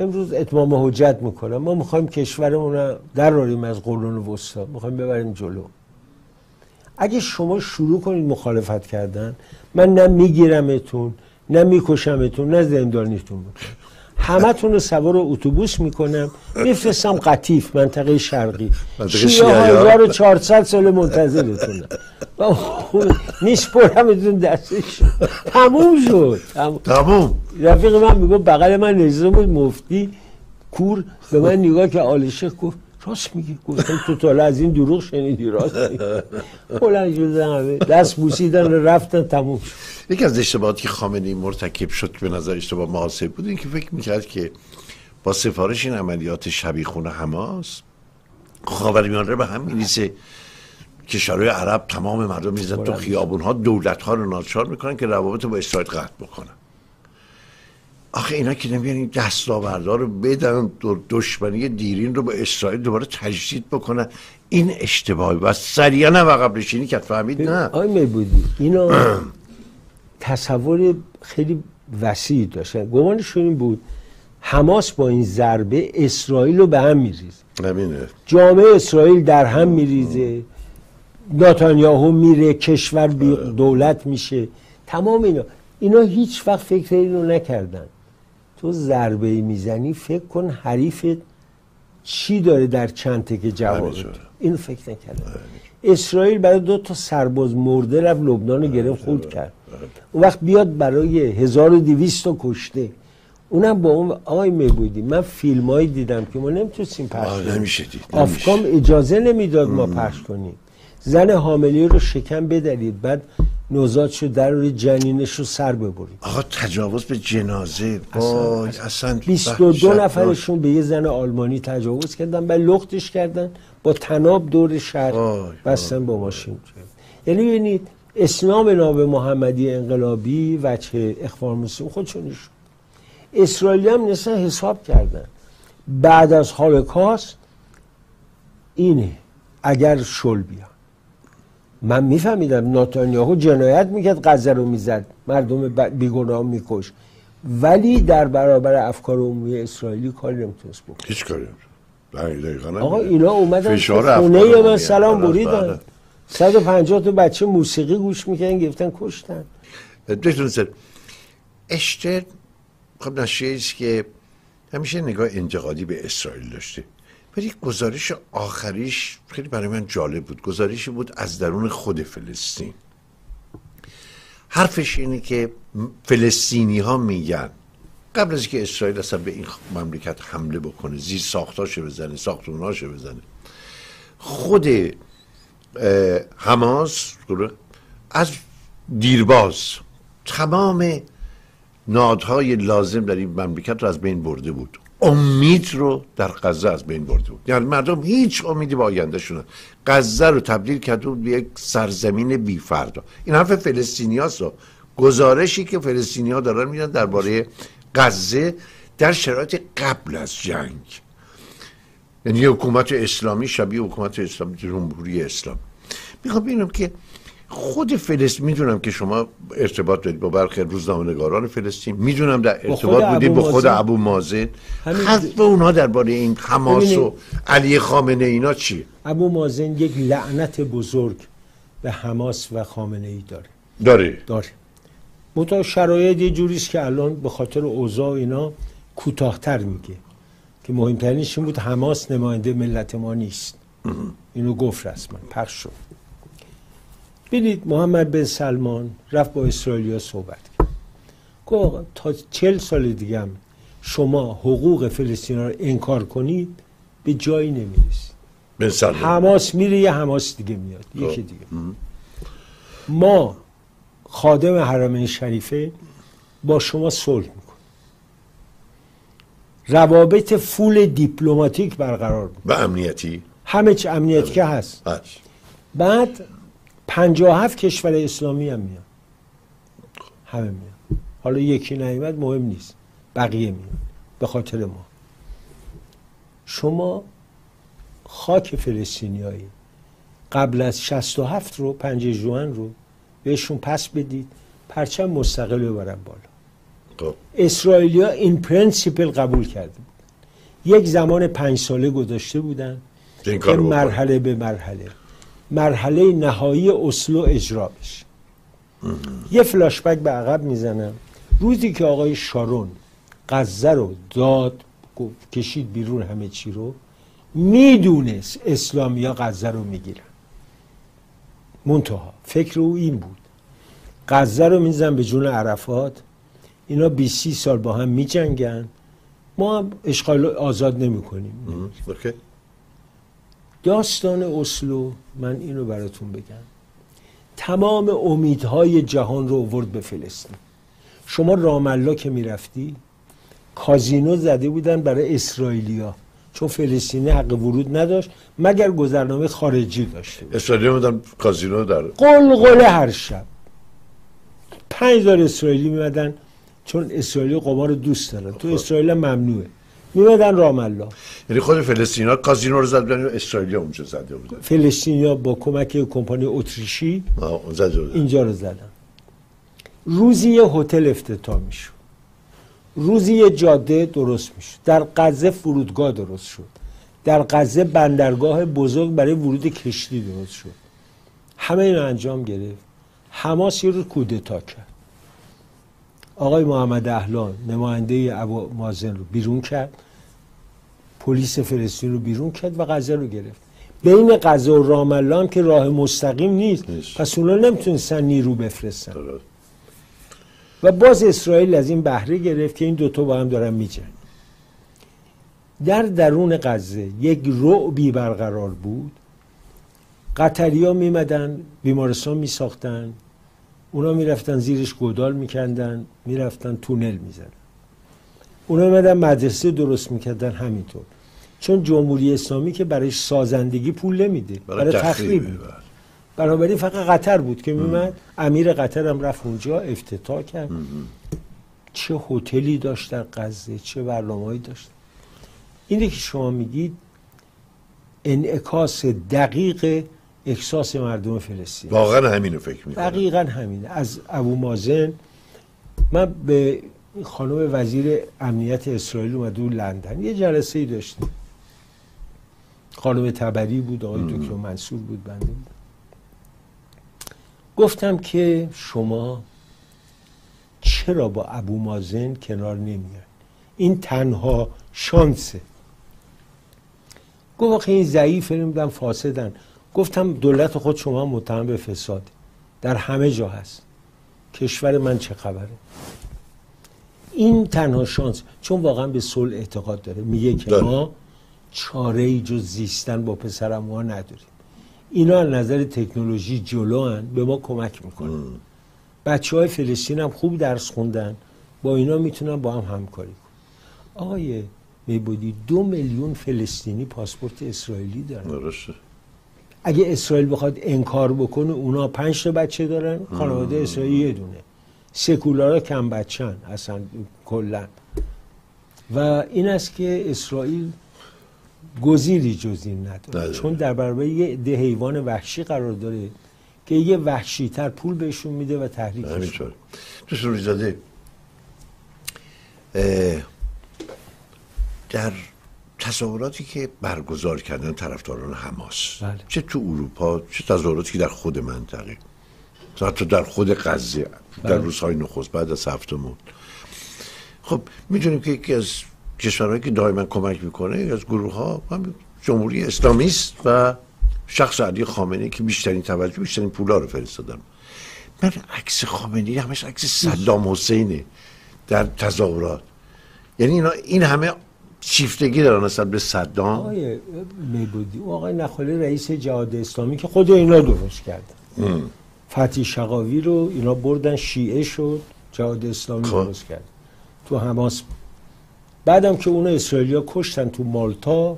امروز اتمام حجت می‌کنم ما می‌خوایم کشورمون رو دراریم از قرون وسطا. می‌خوایم ببریم جلو. اگه شما شروع کنید مخالفت کردن من نه میگیرمتون نه میکشمتون نه زندانیتون. می‌کنم همتون رو سوار اتوبوس می‌کنم. میفرستم قطیف منطقه شرقی. شیعه ها. 1400 سال منتظرتونم و میسپرمتون دستش تموم شد. تموم. رفیق من میگه بغل من نظام بود مفتی کور. به من نگاه که آلشه گفت راست میگی؟ گفتم تو تا از این دروغ شنیدی راست بلند شدن همه. دست بوسیدن رفتن تموم شد. یکی از اشتباهاتی که خامنه‌ای مرتکب شد به نظر اشتباه محاسب بود این که فکر می‌کرد که با سفارش این عملیات شبیخون حماس خاورمیانه به هم میریزه. کشورهای عرب تمام مردم میزن تو خیابون ها دولت ها رو ناچار می‌کنن که روابط با اسرائیل قطع بکنن. آخه اینا که نمیان این دستاوردها رو بدن دشمنی دیرین رو با اسرائیل دوباره تجدید بکنن. این اشتباهی و سریعا هم عقب نشینی کرد. فهمید نه؟ آی میبودی اینا تصور خیلی وسیع داشتن. گمانشون این بود حماس با این ضربه اسرائیل رو به هم میریز همینه. جامعه اسرائیل در هم میریزه. ناتانیاهو میره کشور بی دولت میشه. تمام اینا. اینا هیچ وقت فکر اینو نکردن. تو ضربه می‌زنی فکر کن حریفت چی داره در چند تکه جواب. اینو فکر نکردن اسرائیل برای دو تا سرباز مرده رفت لبنان رو گرفت خود کرد. اون وقت بیاد برای 1200 تا کشته. اونم با اون آقای میبودی من فیلم هایی دیدم که ما نمی‌تونستیم پخش کنیم. نمیشه دید، آفکام اجازه نمی‌داد ما پخش کنیم. زن حامله رو شکم بدرید. بعد نوزاد در روی جنینش رو سر ببرید آقا تجاوز به جنازه. وای اصلا. 22 وحشتناک. نفرشون به یه زن آلمانی تجاوز کردن بعد لختش کردن با تناب دور شهر. بستن با ماشین. یعنی ببینید اسلام ناب محمدی انقلابی وجه اخوان مسلم خودشون نشون اسرائیلی هم نسا حساب کردن. بعد از هولوکاست اینه اگر شل بیان من میفهمیدم ناتانیاهو جنایت می‌کرد غزه رو می‌زد. مردم بیگناه میکش. ولی در برابر افکار عمومی اسرائیلی کاری نمی‌تونست بکنه. هیچ کاری آقا. اینا اومدن خونه من سلام. بله، بریدن. بله. 150 تا بچه موسیقی گوش می‌کنن گرفتن کشتن. دکتر نصر اشتر خب نشریه است که همیشه نگاه انتقادی به اسرائیل داشته ولی گزارش آخریش خیلی برای من جالب بود. گزارشی بود از درون خود فلسطین. حرفش اینه که فلسطینی ها میگن قبل از که اسرائیل اصلا به این مملکت حمله بکنه زیر ساختاشو بزنه ساختوناشو بزنه. خود حماس از دیرباز تمام نادهای لازم در این مملکت رو از بین برده بود. امید رو در غزه از بین برده بود. یعنی مردم هیچ امیدی به آینده شدن غزه رو تبدیل کرده بود به یک سرزمین بی فردا. این حرف فلسطینی گزارشی که فلسطینی ها دارن میدن درباره غزه در شرایط قبل از جنگ. یعنی حکومت اسلامی شبیه حکومت اسلامی جمهوری اسلام. می‌خوام ببینم که خود فلسطین می‌دونم که شما ارتباط دارید با برخی روزنامه‌نگاران فلسطین. می‌دونم در ارتباط بودید با خود. ابو مازن. حرف اونها درباره این حماس و. علی خامنه اینا چیه؟ ابو مازن یک لعنت بزرگ به حماس و خامنه ای داره. داره. داره. منتها شرایط یه جوریست که الان به خاطر اوضاع اینا کوتاهتر میگه. که مهمترینش این بود حماس نماینده ملت ما نیست. اینو گفت رسما. پخش شد. ببینید محمد بن سلمان رفت با اسرائیلیا صحبت کرد. گفت تا چل سال دیگه هم شما حقوق فلسطین رو انکار کنید به جایی نمی‌رسید. بن سلمان. حماس میره یه حماس دیگه میاد یکی دیگه. ما خادم حرمین شریفه با شما صلح می‌کنیم. روابط فول دیپلماتیک برقرار بود و امنیتی؟ همه چی امنیتی که هست. هست. بعد 57 کشور اسلامی هم میاد همه میاد حالا یکی نیومد مهم نیست. بقیه میاد به خاطر ما. شما خاک فلسطینیایی قبل از 67 رو پنج جوان رو بهشون پس بدید پرچم مستقل ببرن بالا. خب. اسرائیلیا این principle قبول کرده یک زمان پنج ساله گذاشته بودن این. مرحله به مرحله. مرحله نهایی اسلو اجرا بشه. یه فلاشبک به عقب می‌زنم. روزی که آقای شارون غزه رو داد کشید بیرون همه چی رو می‌دونست اسلامیا غزه رو می‌گیرن. منتها فکر او این بود. غزه رو میزن به جون عرفات. اینا 20 30 سال با هم میجنگن. ما اشغال آزاد نمی‌کنیم. اوکی. داستان اسلو من اینو براتون بگم. تمام امیدهای جهان رو آورد به فلسطین. شما رامالله که می‌رفتی کازینو زده بودن برای اسرائیلیا. چون فلسطینی حق ورود نداشت مگر گذرنامه خارجی داشته. اسرائیلی بودن کازینو در قلقله هر شب. پنج هزار اسرائیلی میمدن چون اسرائیلی قمار دوست دارن. تو اسرائیل هم ممنوعه میمدن رامالله یعنی خود فلسطینا کازینو رو زد بودن اسرائیلی اونجا زده بودن. فلسطینیا با کمک کمپانی اتریشی زده بودن. اینجا رو زدن. روزی یه هتل افتتاح می‌شد. روزی یه جاده درست می‌شد. در غزه فرودگاه درست شد. در غزه بندرگاه بزرگ برای ورود کشتی درست شد. همه اینو انجام گرفت. حماس یه روز کودتا کرد. آقای محمد اهلان نماینده ابو مازن رو بیرون کرد. پلیس فلسطین رو بیرون کرد و غزه رو گرفت. بین غزه و رام الله هم که راه مستقیم نیست. نیست. پس اونا نمی‌تونستن نیرو بفرستن. درست. و باز اسرائیل از این بهره گرفت که این دوتا با هم دارن میجن در درون غزه یک رعبی برقرار بود. قطریا میمدن بیمارستان میساختن. اونا می‌رفتن زیرش گودال میکندن می‌رفتن تونل می‌زدن. اونا میمدن مدرسه درست می‌کردن همینطور. چون جمهوری اسلامی که برای سازندگی پول نمیده برای برای تخریب میده بله. بنابراین فقط قطر بود که میمد امیر قطر هم رفت اونجا افتتاح کرد. چه هتلی داشت در غزه چه برنامه‌ای داشت. اینه که شما میگید انعکاس دقیق احساس مردم فلسطین. واقعا همینو فکر می‌کنم. دقیقا همینه. از ابو مازن من به خانم وزیر امنیت اسرائیل اومده بود لندن. یه جلسه ای داشتیم. خانم تبری بود آقای دکتر منصور بود بنده بود. گفتم که شما چرا با ابو مازن کنار نمیاد این تنها شانسه. گفت آخه این ضعیف نمی‌دونم فاسدن. گفتم دولت خود شما متهم به فساد. در همه جا هست. کشور من چه خبره؟ این تنها شانس چون واقعا به صلح اعتقاد داره. میگه که داره. ما چاره ای جز زیستن با پسرم ما نداریم. اینا از نظر تکنولوژی جلو هن، به ما کمک می‌کنن. بچه های فلسطین هم خوب درس خوندن. با اینا می‌تونن با هم همکاری کنن. آقای میبودی دو میلیون فلسطینی پاسپورت اسرائیلی دارن. اگه اسرائیل بخواد انکار بکنه اونا پنج تا بچه دارن خانواده اسرائیل یه دونه. سکولارا کم بچن اصلا کلا. و این است که اسرائیل گزیری جز این نداره. نداره. چون در برابر یه ده حیوان وحشی قرار داره که یه وحشیتر پول بهشون میده و تحریکشون همینطور. دوست رویزاده اه، در تصوراتی که برگزار کردن طرفداران حماس. بله. چه تو اروپا چه تظاهراتی که در خود منطقه. حتی در خود غزه در بله. روزهای نخست بعد از هفتمون. خب می‌دونیم که یکی از کشورهایی که دائما کمک می‌کنه از گروه ها جمهوری اسلامی است و شخص علی خامنه که بیشترین توجه بیشترین پولا رو فرستادن من عکس خامنه‌ای همش عکس صدام حسینه در تظاهرات یعنی اینا این همه شیفتگی دارن اصلا به صدام؟ آقای میبودی او آقای نخالی رئیس جهاد اسلامی که خود اینا درست کردن فتیح شقاوی رو اینا بردن شیعه شد جهاد اسلامی خب. درست کرد. تو حماس. بعدم که اونو اسرائیلیا کشتن تو مالتا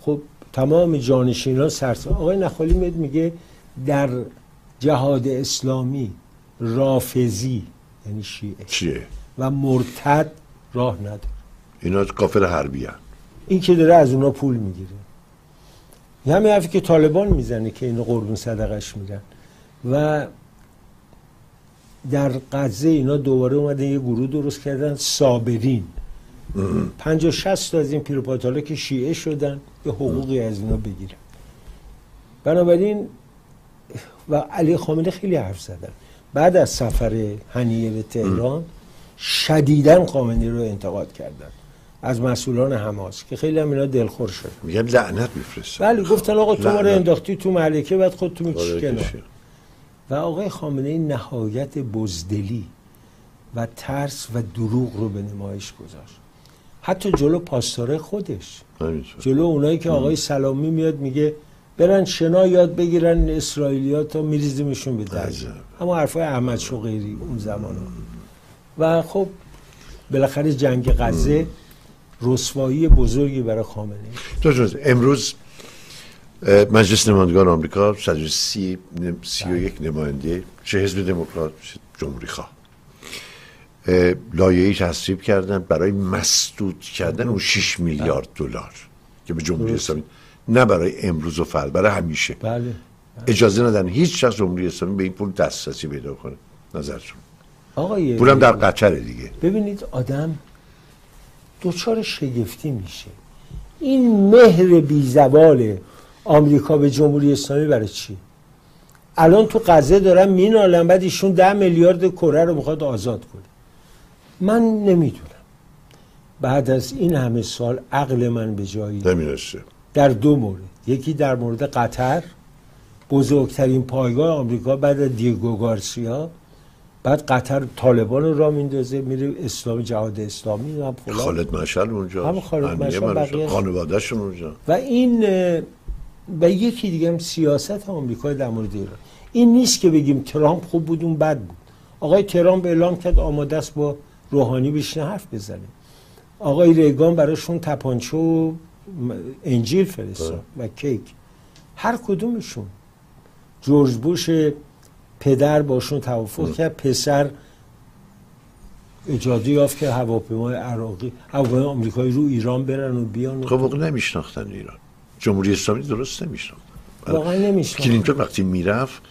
خب تمام جانشینان سرس آقای نخالی میاد میگه در جهاد اسلامی رافزی یعنی شیعه. چیه؟ و مرتد راه نداره. اینا کافر حربی هن. این که داره از اونا پول می‌گیره. یه همین حرفی که طالبان می‌زنه که اینو قربون صدقش میرن و در غزه اینا دوباره اومدن یه گروه درست کردن صابرین. پنجاه شست از این پیروپاتالا که شیعه شدن به حقوقی از اینا بگیرن. بنابراین و علی خامنه خیلی حرف زدن. بعد از سفر هنیه به تهران شدیداً خامنه‌ای رو انتقاد کردن. از مسئولان حماس که خیلی هم اینا دلخور شد میگن لعنت میفرستن بله گفتن آقا تو ما رو. انداختی تو ملکه بعد خود تو می‌کشی. و آقای خامنه ای نهایت بزدلی و ترس و دروغ رو به نمایش گذاشت حتی جلو پاسداره خودش همینطور. جلو اونایی که آقای سلامی میاد میگه برن شنا یاد بگیرن اسرائیلیا تا میریزیمشون به. اما حرفای احمد شقیری اون زمان ها. و خب بالاخره جنگ غزه رسوایی بزرگی برای خامنه ای. امروز مجلس نمایندگان آمریکا 130 نم- 31 نماینده چه حزب دموکرات جمهوری خواه. اه، لایحه‌ای تصویب کردن برای مسدود کردن اون 6 میلیارد دلار که به جمهوری اسلامی نه برای امروز و فرد برای همیشه. بله. اجازه ندن هیچ شخص جمهوری اسلامی به این پول دسترسی پیدا کنه. نظرتون؟ آقای پولم در قطره دیگه. ببینید آدم دچار شگفتی میشه. این مهر بیزوال آمریکا به جمهوری اسلامی برای چی؟ الان تو غزه دارن مینالن بعد ایشون ده میلیارد کره رو می‌خواد آزاد کنه. من نمی‌دونم. بعد از این همه سال عقل من به جایی نمی‌رسه. در دو مورد. یکی در مورد قطر. بزرگترین پایگاه آمریکا بعد از دیگو گارسیا. بعد قطر طالبان رو را میندازه میره اسلام جهاد اسلامی هم فلان. خالد مشعل اونجا همون خالد مشعل. خانوادهشون اونجا. و این و یکی دیگه هم سیاست آمریکا در مورد ایران. این نیست که بگیم ترامپ خوب بود اون بد بود. آقای ترامپ اعلام کرد آماده است با روحانی بشینه حرف بزنه. آقای ریگان براشون تپانچه و انجیل فرستاد و کیک. هر کدومشون. جورج بوش پدر باشون توافق کرد پسر اجازه یافت که هواپیمای عراقی هواپیمای آمریکایی رو ایران برن و بیان و خب واقعا نمیشناختن ایران. جمهوری اسلامی درست نمیشناختن واقعا نمی‌شناختن. کلینتون وقتی می‌رفت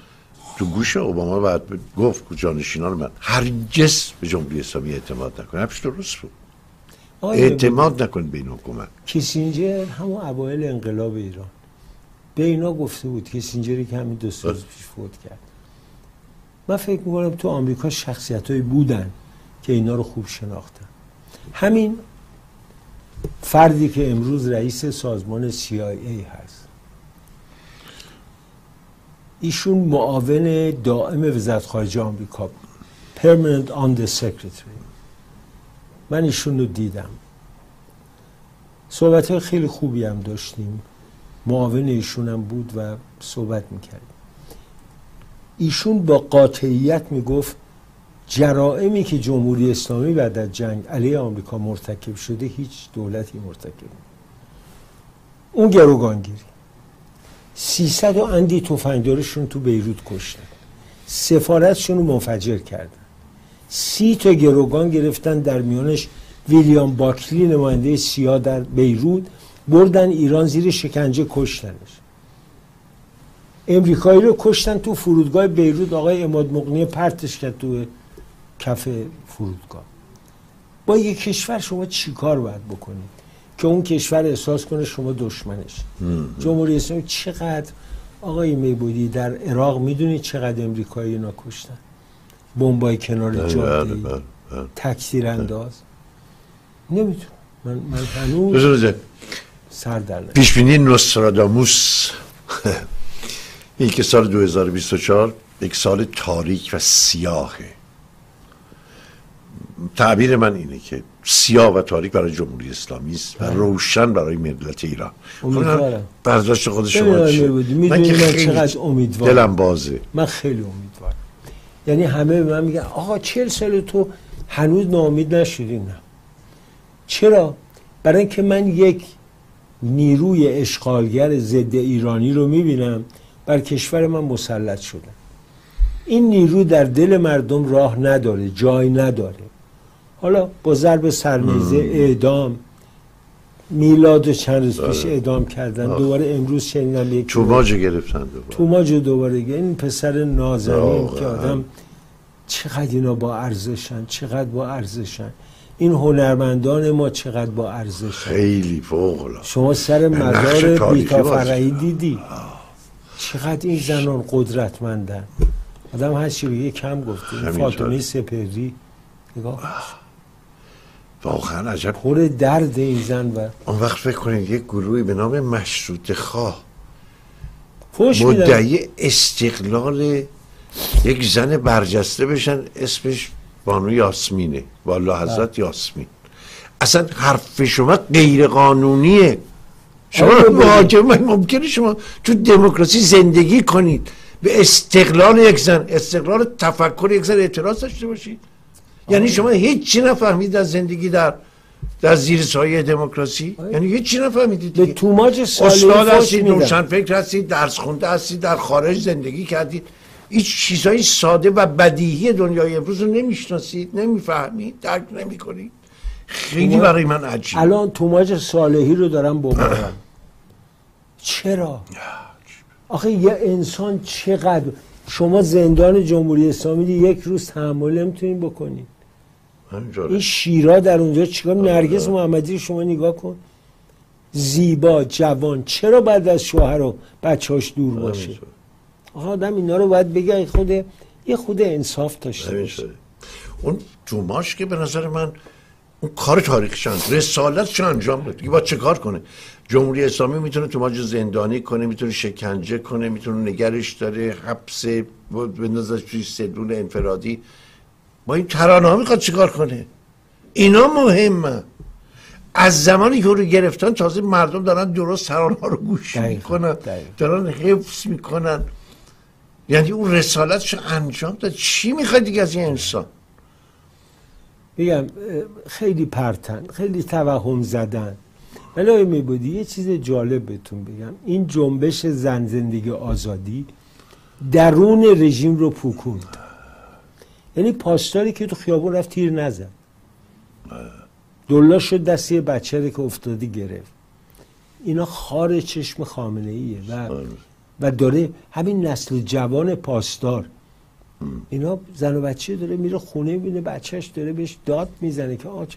تو گوش اوباما بعد گفت جانشینان من هرگز به جمهوری اسلامی اعتماد نکن حرفش درست بود. اعتماد نکن به این حکومت. کیسینجر همون اوایل انقلاب ایران. به اینا گفته بود کیسینجری که همین دو سال بله. پیش فوت کرد. من فکر می‌کنم تو آمریکا شخصیت بودن که اینا رو خوب شناختن. همین فردی که امروز رئیس سازمان CIA هست. ایشون معاون دائم وزارت خارجه آمریکا بود. Permanent Under Secretary. من ایشون رو دیدم. صحبت های خیلی خوبی هم داشتیم. معاون ایشون هم بود و صحبت می‌کردیم. ایشون با قاطعیت می‌گفت جرائمی که جمهوری اسلامی بعد از جنگ علیه آمریکا مرتکب شده هیچ دولتی مرتکب. اون گروگانگیری. 300 و اندی تفنگدارشون تو بیروت کشتن. سفارتشون رو منفجر کردن. سی تا گروگان گرفتن در میانش ویلیام باکلی نماینده سیاه در بیروت بردن ایران زیر شکنجه کشتنش. امریکایی رو کشتن تو فرودگاه بیروت. آقای اماد مقنی پرتش کرد تو کف فرودگاه. با یک کشور شما چیکار باید بکنید؟ که اون کشور احساس کنه شما دشمنش. جمهوری اسلامی چقدر آقای میبودی در عراق می‌دونید چقدر امریکایی اینا کشتن؟ بمبای کنار بله جاده بله تکثیر انداز نمی‌تونم. من, من هنوز سر در نمی‌آورم. پیش بینی نوستراداموس. این که سال 2024 یک سال تاریک و سیاهه. تعبیر من اینه که سیاه و تاریک برای جمهوری اسلامی است و روشن برای ملت ایران. امیدوارم. برداشت خود شما چیه؟ من که خیلی چقدر امیدوارم. دلم بازه. من خیلی امیدوارم. یعنی همه به من میگن آقا چهل سال تو هنوز ناامید نشدی؟ نه. چرا؟ برای اینکه من یک نیروی اشغالگر ضد ایرانی رو می‌بینم بر کشور من مسلط شدن این نیرو در دل مردم راه نداره جای نداره. حالا با ضرب سرنیزه اعدام میلاد و چند روز پیش اعدام کردن دوباره امروز شنیدم یک توماج گرفتن دوباره. توماج رو دوباره گه. این پسر نازنین. که آدم چقدر اینا با ارزشن چقدر با ارزشن. این هنرمندان ما چقدر با ارزشن. خیلی فوق شما سر مزار بیتا فرعی دیدی؟ چقدر این زنان قدرتمندن؟ آدم هر چی بگه کم گفته. فاطمه سپهری. نگاه واقعا عجب. پر درد این زن و اون وقت فکر کنید یک گروهی به نام مشروط خواه. فوش میدن. مدعی استقلال یک زن برجسته بشن. اسمش بانو یاسمینه. والا حضرت یاسمین. اصلا حرف شما غیر قانونیه. شما آره، بله. مهاجم ممکنه شما تو دموکراسی زندگی کنید. به استقلال یک زن استقلال تفکر یک زن اعتراض داشته باشید. یعنی شما هیچی نفهمید از زندگی در در زیر سایه دموکراسی. یعنی هیچی نفهمیدید به. توماج استاد هستید روشن فکر هستید درس خونده هستید در خارج زندگی کردید. این چیزهای ساده و بدیهی دنیای امروز رو نمی‌شناسید نمی‌فهمید درک نمی‌کنید. خیلی برای من عجیب الان توماج صالحی رو دارم ببرم چرا؟ آخه یه انسان چقدر شما زندان جمهوری اسلامی یک روز تحمل نمی‌تونین بکنید همینجوره. این شیرا در اونجا چیکار نرگس محمدی رو شما نگاه کن. زیبا جوان. چرا بعد از شوهر و بچهاش دور باشه. آقا آدم اینا رو باید بگه خود یه خود انصاف داشته باشه. اون توماش که به نظر من اون کار تاریخش انجام رسالتش انجام داد؟ دیگه باید چه کار کنه؟ جمهوری اسلامی می‌تونه توماج رو زندانی کنه می‌تونه شکنجه کنه می‌تونه نگرش داره حبس بندازش توی سلول انفرادی. با این ترانه ها می‌خواد چیکار کنه؟ اینا مهمه. از زمانی که رو گرفتن تازه مردم دارن درست ترانه ها رو گوش می‌کنن. دارن حفظ می‌کنن. یعنی اون رسالتش انجام داد؟ چی می‌خواد دیگه از این انسان؟ میگم خیلی پرتن خیلی توهم زدن. ولی آقای میبودی یه چیز جالب بهتون بگم. این جنبش زن زندگی آزادی درون رژیم رو پوکوند. یعنی پاسداری که تو خیابون رفت تیر نزد. دلا شد دست یه بچه رو که افتاده گرفت. اینا خار چشم خامنه ایه و, و داره همین نسل جوان پاسدار. اینا زن و بچه داره میره خونه می‌بینه بچهش داره بهش داد می‌زنه که آج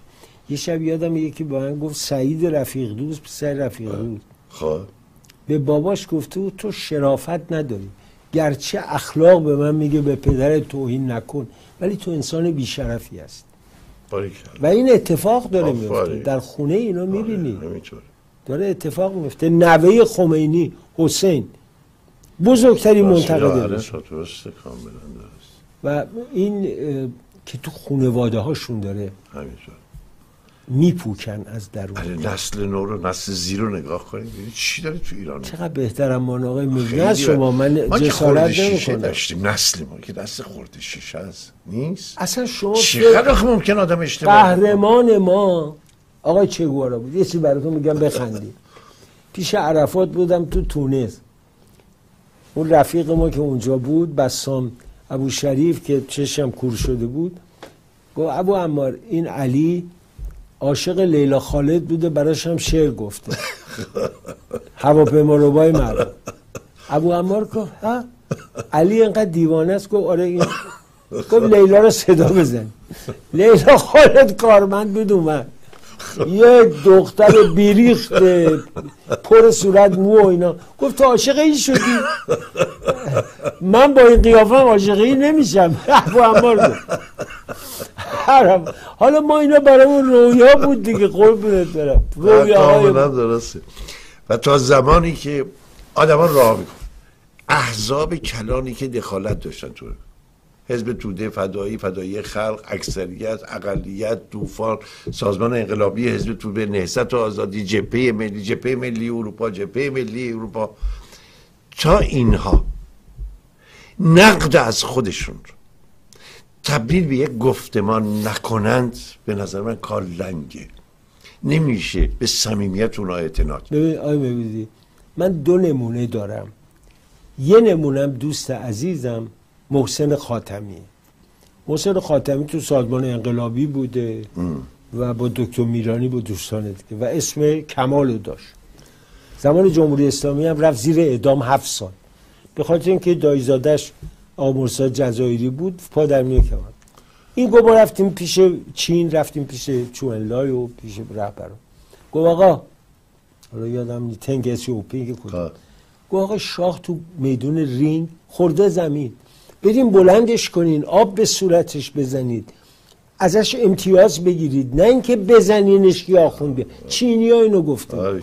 یه شب یادم یکی با من گفت سعید رفیق دوست پسر رفیق دوست. خب. به باباش گفته بود تو شرافت نداری. گرچه اخلاق به من میگه به پدر توهین نکن ولی تو انسان بیشرفی باریکلا. و این اتفاق داره. میفته. در خونه اینا می‌بینی. همینطوره. داره اتفاق میفته. نوه خمینی حسین. بزرگترین منتقد آره، رژیم. درسته کاملا درست و این که تو خانواده هاشون داره همینطور. میپوکن از درون. ولی نسل نو رو نسل زیر رو نگاه کنید ببینید چی داره تو ایران. چقدر بهترم ما آقای از شما من ما جسارت نمی‌کنم. داشتیم نسل ما که دست خورده شیشه هست نیست؟ اصلا شما چقدر ممکن آدم اشتباه؟ قهرمان ما. آقای چگوارا بود. یه چیز براتون میگم بخندید. پیش عرفات بودم تو تونس. اون رفیق ما که اونجا بود بسام ابو شریف که چشم کور شده بود گفت ابو عمار این علی عاشق لیلا خالد بوده براش هم شعر گفته. [LAUGHS] هواپیما روبای مردم. ابو عمار گفت ها؟ علی اینقدر دیوانه است؟ گفت آره این گفت لیلا رو صدا بزن. لیلا خالد کارمند بود اومد. یه دختر بیریخت پر صورت مو و اینا. گفت تو عاشق این شدی؟ من با این قیافه عاشق این نمیشم. [LAUGHS] ابو عمار حالا ما اینا برامون رویا بود دیگه قربونت برم. رویاهای درسته. و تا زمانی که آدمان راه میکن احزاب کلانی که دخالت داشتن تو حزب توده فدایی فدایی خلق اکثریت اقلیت طوفان سازمان انقلابی حزب توده نهضت و آزادی جبهه ملی جبهه ملی اروپا جبهه ملی اروپا. تا اینها نقد از خودشون تبدیل به یک گفتمان نکنند به نظر من کار لنگه. نمیشه به صمیمیت آی ببینی من دو نمونه دارم. یه نمونم دوست عزیزم محسن خاتمی. محسن خاتمی تو سازمان انقلابی بوده و با دکتر میرانی با دوستان دیگه و اسم کمال رو داشت. زمان جمهوری اسلامی هم رفت زیر اعدام هفت سال. به خاطر اینکه دایزادش آمرسا جزایری بود پا در میه کمال. این گفت ما رفتیم پیش چین رفتیم پیش چوئنلای و پیش رهبران گفت آقا حالا یادم نی تنگ سیوپینگ کجا. آه. گفت آقا شاه تو میدون رینگ خورده زمین. بریم بلندش کنین آب به صورتش بزنید. ازش امتیاز بگیرید. نه اینکه بزنینش یا آخونده چینی ها اینو گفته آره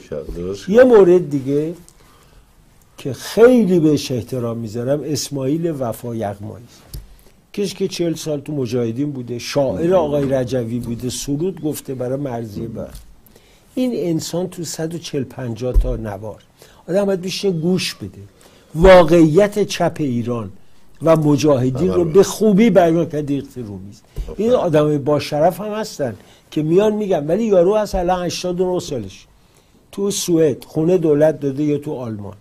یه مورد دیگه که خیلی بهش احترام می‌ذارم اسماعیل وفا یغمایی. کسی که چهل سال تو مجاهدین بوده شاعر آقای رجوی بوده سرود گفته برای مرزی بر. این انسان تو 140 50 تا نوار. آدم باید بیشه گوش بده. واقعیت چپ ایران. و مجاهدین رو به خوبی بیان کرده دیقت رومیز این آدم با شرف هم هستن که میان میگن ولی یارو هست الان 89 سالش. تو سوئد خونه دولت داده یا تو آلمان؟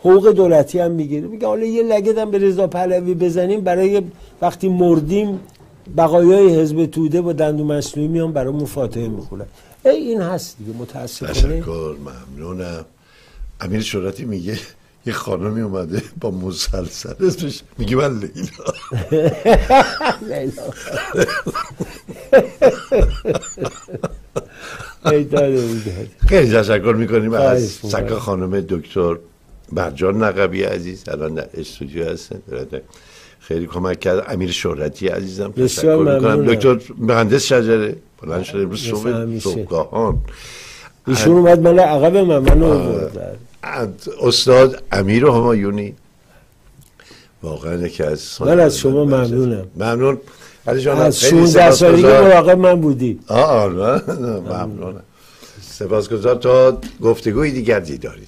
حقوق دولتی هم می‌گیره. میگه حالا یه لگد هم به رضا پهلوی بزنیم برای وقتی مردیم بقایای حزب توده با دندو مصنوعی میان برای فاتحه می‌خونن. ای این هست دیگه متاسفانه. تشکر ممنونم. امیر شورتی میگه یه خانمی اومده با مسلسل اسمش میگه من لیلا [LAUGHS] لیلا. خیلی تشکر می‌کنیم از. سکا خانم دکتر مرجان نقبی عزیز الان در استودیو هستن. خیلی کمک کرد امیر شهرتی عزیزم تشکر می‌کنم. دکتر مهندس شجره بلند شده امروز صبح. صبحگاهان ایشون اومد من عقب من منو آورد. استاد امیر همایونی. واقعا یکی از من از شما ممنونم. ممنون. علی جان از خیلی 16 سالگی. مراقب من بودی. آه آه ممنونم. سپاسگزار. تا گفتگوی دیگر دیداری